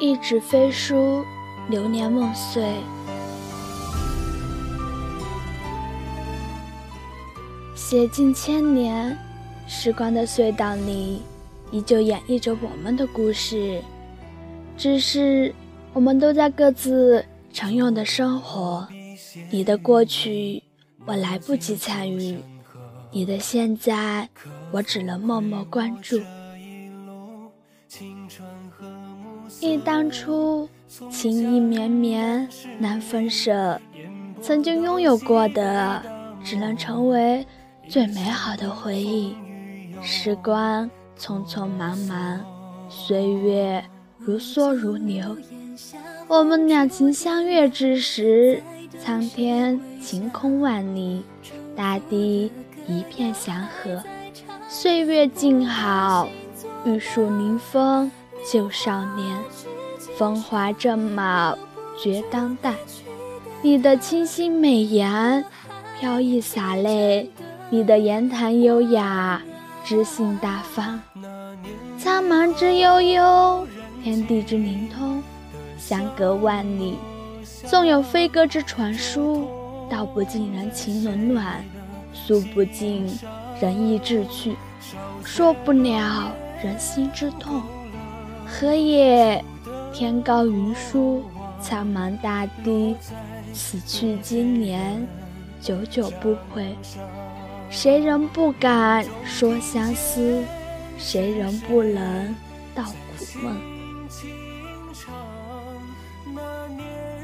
一纸飞书，流年梦碎。写尽千年，时光的隧道里，依旧演绎着我们的故事。只是我们都在各自常用的生活。你的过去，我来不及参与；你的现在，我只能默默关注。忆当初，情意绵绵难分舍，曾经拥有过的，只能成为最美好的回忆。时光匆匆忙忙，岁月如梭如流。我们两情相悦之时，苍天晴空万里，大地一片祥和。岁月静好，玉树临风。旧少年，风华正茂，绝当代。你的清新美颜，飘逸洒泪；你的言谈优雅，知性大方。苍茫之悠悠，天地之灵通，相隔万里，纵有飞鸽之传书，道不尽人情冷暖，诉不尽仁义志趣，说不了人心之痛。何也？天高云舒，苍茫大地，死去经年，久久不回。谁人不敢说相思？谁人不能道苦闷？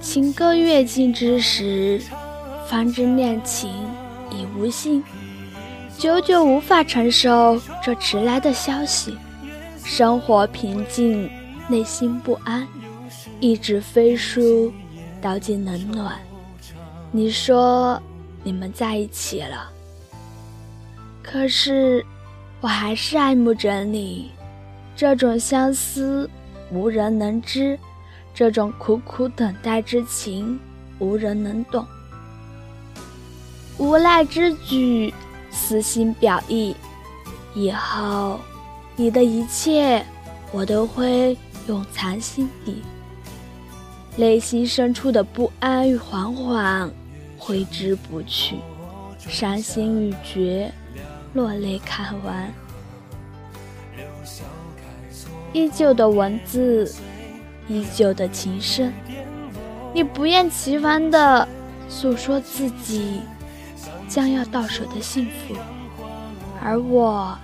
情歌阅尽之时，方知恋情已无心，久久无法承受这迟来的消息。生活平静，内心不安，一纸飞书，道尽冷暖。你说你们在一起了，可是我还是爱慕着你。这种相思，无人能知；这种苦苦等待之情，无人能懂。无奈之举，私心表意，以后。你的一切，我都会永藏心底。内心深处的不安与惶惶，挥之不去；伤心欲绝，落泪看完。依旧的文字，依旧的情深，你不厌其烦地诉说自己将要到手的幸福，而我。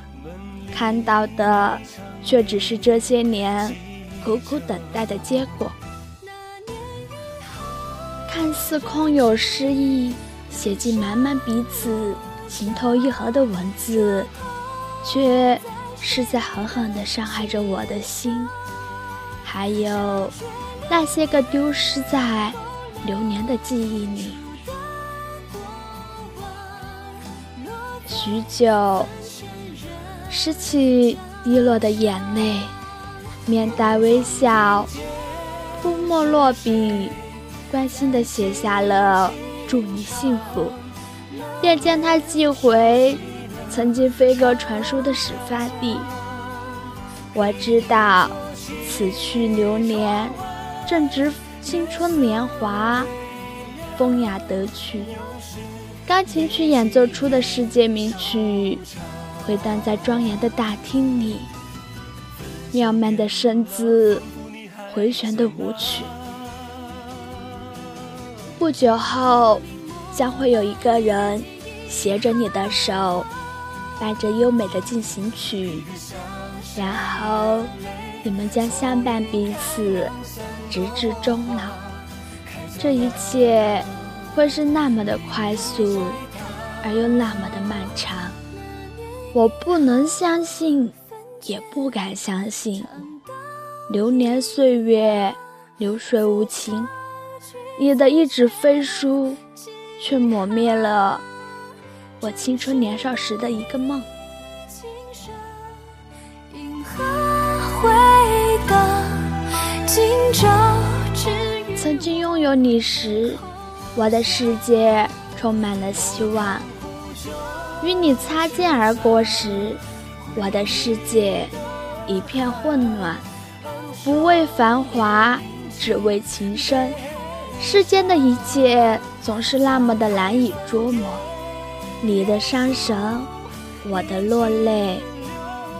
看到的却只是这些年苦苦等待的结果。看似空有诗意，写尽满满彼此情投意合的文字，却是在狠狠地伤害着我的心。还有那些个丢失在流年的记忆里，许久。拾起滴落的眼泪，面带微笑，铺墨落笔，关心地写下了“祝你幸福”，便将它寄回曾经飞鸽传书的始发地。我知道，此去流年，正值青春年华，风雅得曲，钢琴曲演奏出的世界名曲。回荡在庄严的大厅里，妙曼的身姿，回旋的舞曲。不久后，将会有一个人携着你的手，伴着优美的进行曲，然后你们将相伴彼此，直至终老。这一切会是那么的快速，而又那么的漫长。我不能相信，也不敢相信。流年岁月，流水无情。你的一纸飞书，却抹灭了我青春年少时的一个梦。曾经拥有你时，我的世界充满了希望。与你擦肩而过时，我的世界一片混乱。不为繁华，只为情深。世间的一切总是那么的难以捉摸，你的伤神，我的落泪，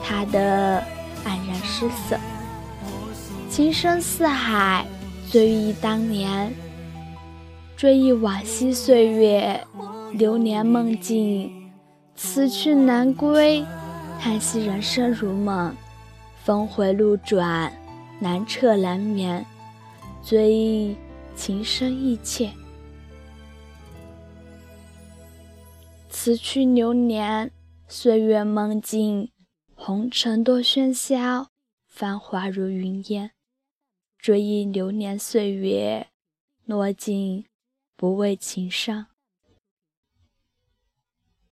他的黯然失色。情深似海，追忆当年，追忆往昔岁月，流年梦境，此去难归，叹息人生如梦，峰回路转，难彻难眠，追忆。情深意切，此去流年，岁月梦境，红尘多喧嚣，繁华如云烟。追忆流年岁月，落尽不为情伤。